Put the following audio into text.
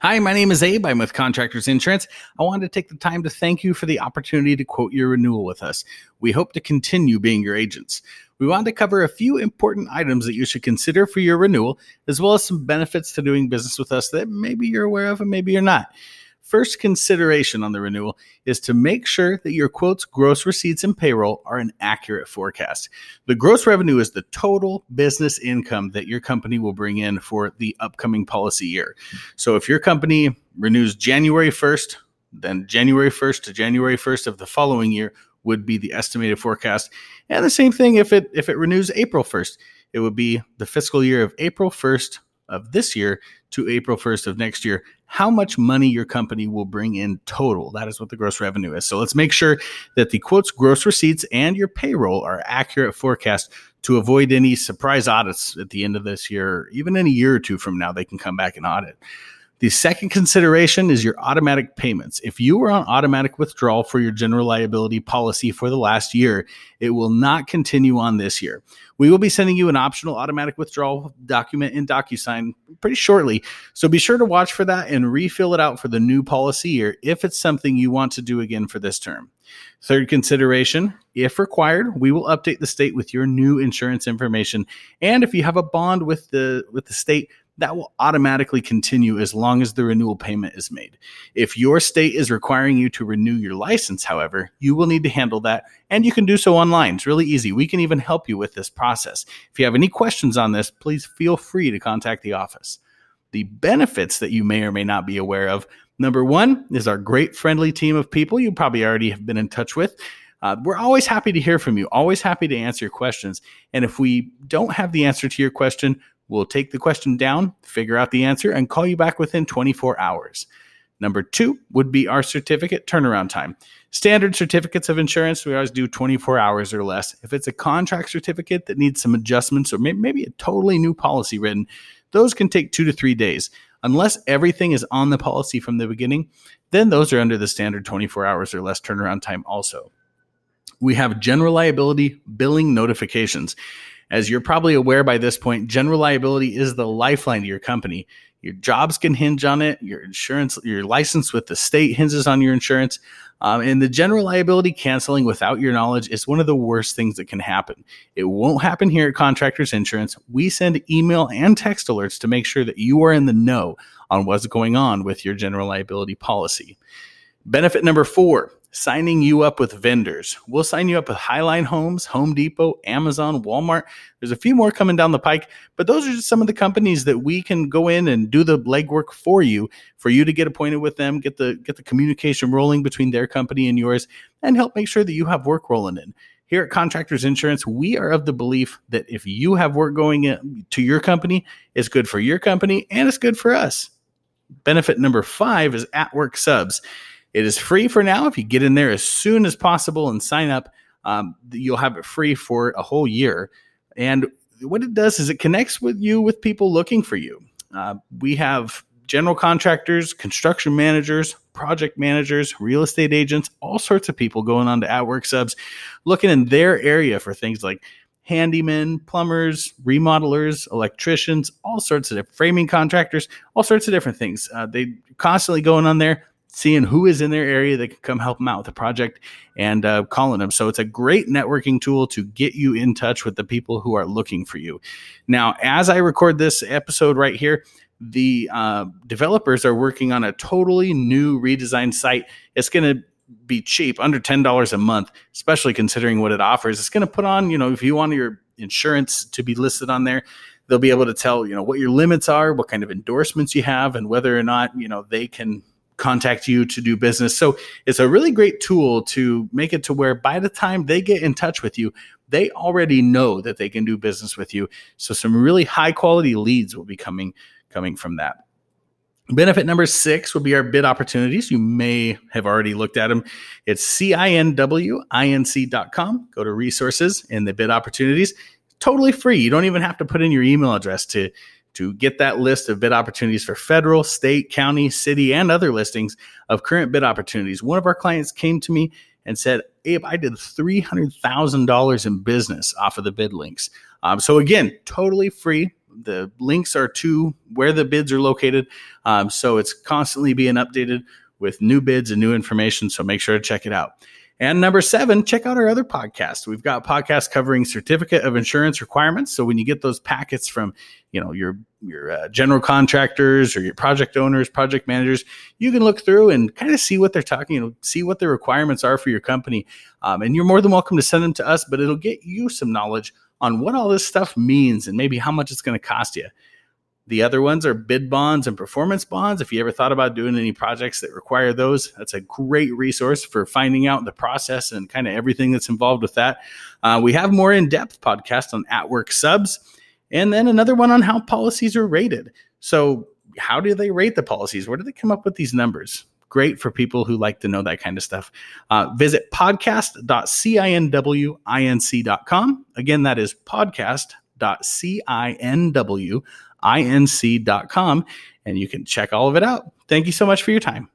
Hi, my name is Abe. I'm with Contractors Insurance. I wanted to take the time to thank you for the opportunity to quote your renewal with us. We hope to continue being your agents. We want to cover a few important items that you should consider for your renewal, as well as some benefits to doing business with us that maybe you're aware of and maybe you're not first consideration on the renewal is to make sure that your quotes, gross receipts, and payroll are an accurate forecast. The gross revenue is the total business income that your company will bring in for the upcoming policy year. So if your company renews January 1st, then January 1st to January 1st of the following year would be the estimated forecast. And the same thing if it if it renews April 1st, it would be the fiscal year of April 1st of this year to April 1st of next year, how much money your company will bring in total. That is what the gross revenue is. So let's make sure that the quotes, gross receipts, and your payroll are accurate forecast to avoid any surprise audits at the end of this year, even in a year or two from now, they can come back and audit. The second consideration is your automatic payments. If you were on automatic withdrawal for your general liability policy for the last year, it will not continue on this year. We will be sending you an optional automatic withdrawal document in DocuSign pretty shortly. So be sure to watch for that and refill it out for the new policy year if it's something you want to do again for this term. Third consideration, if required, we will update the state with your new insurance information. And if you have a bond with the with the state, that will automatically continue as long as the renewal payment is made. If your state is requiring you to renew your license, however, you will need to handle that and you can do so online. It's really easy. We can even help you with this process. If you have any questions on this, please feel free to contact the office. The benefits that you may or may not be aware of number one is our great friendly team of people you probably already have been in touch with. Uh, we're always happy to hear from you, always happy to answer your questions. And if we don't have the answer to your question, We'll take the question down, figure out the answer, and call you back within 24 hours. Number two would be our certificate turnaround time. Standard certificates of insurance, we always do 24 hours or less. If it's a contract certificate that needs some adjustments or maybe a totally new policy written, those can take two to three days. Unless everything is on the policy from the beginning, then those are under the standard 24 hours or less turnaround time also. We have general liability billing notifications. As you're probably aware by this point, general liability is the lifeline to your company. Your jobs can hinge on it. Your insurance, your license with the state hinges on your insurance. Um, and the general liability canceling without your knowledge is one of the worst things that can happen. It won't happen here at Contractors Insurance. We send email and text alerts to make sure that you are in the know on what's going on with your general liability policy. Benefit number four signing you up with vendors. We'll sign you up with Highline Homes, Home Depot, Amazon, Walmart. There's a few more coming down the pike, but those are just some of the companies that we can go in and do the legwork for you, for you to get appointed with them, get the get the communication rolling between their company and yours, and help make sure that you have work rolling in. Here at Contractors Insurance, we are of the belief that if you have work going in, to your company, it's good for your company and it's good for us. Benefit number five is at work subs. It is free for now. If you get in there as soon as possible and sign up, um, you'll have it free for a whole year. And what it does is it connects with you with people looking for you. Uh, we have general contractors, construction managers, project managers, real estate agents, all sorts of people going on to Outwork subs, looking in their area for things like handymen, plumbers, remodelers, electricians, all sorts of framing contractors, all sorts of different things. Uh, they constantly going on there seeing who is in their area that can come help them out with the project and uh, calling them. So it's a great networking tool to get you in touch with the people who are looking for you. Now, as I record this episode right here, the uh, developers are working on a totally new redesigned site. It's going to be cheap, under $10 a month, especially considering what it offers. It's going to put on, you know, if you want your insurance to be listed on there, they'll be able to tell, you know, what your limits are, what kind of endorsements you have, and whether or not, you know, they can contact you to do business. So it's a really great tool to make it to where by the time they get in touch with you, they already know that they can do business with you. So some really high quality leads will be coming coming from that. Benefit number six would be our bid opportunities. You may have already looked at them. It's cinwinc.com. Go to resources and the bid opportunities. Totally free. You don't even have to put in your email address to to get that list of bid opportunities for federal, state, county, city, and other listings of current bid opportunities. One of our clients came to me and said, Abe, I did $300,000 in business off of the bid links. Um, so, again, totally free. The links are to where the bids are located. Um, so it's constantly being updated with new bids and new information. So make sure to check it out. And number seven, check out our other podcast. We've got podcasts covering certificate of insurance requirements. So when you get those packets from, you know, your your uh, general contractors or your project owners, project managers, you can look through and kind of see what they're talking, you know, see what the requirements are for your company. Um, and you're more than welcome to send them to us, but it'll get you some knowledge on what all this stuff means and maybe how much it's going to cost you. The other ones are bid bonds and performance bonds. If you ever thought about doing any projects that require those, that's a great resource for finding out the process and kind of everything that's involved with that. Uh, we have more in depth podcast on at work subs, and then another one on how policies are rated. So, how do they rate the policies? Where do they come up with these numbers? Great for people who like to know that kind of stuff. Uh, visit podcast.cinwinc.com. Again, that is podcast.cinw inc.com and you can check all of it out. Thank you so much for your time.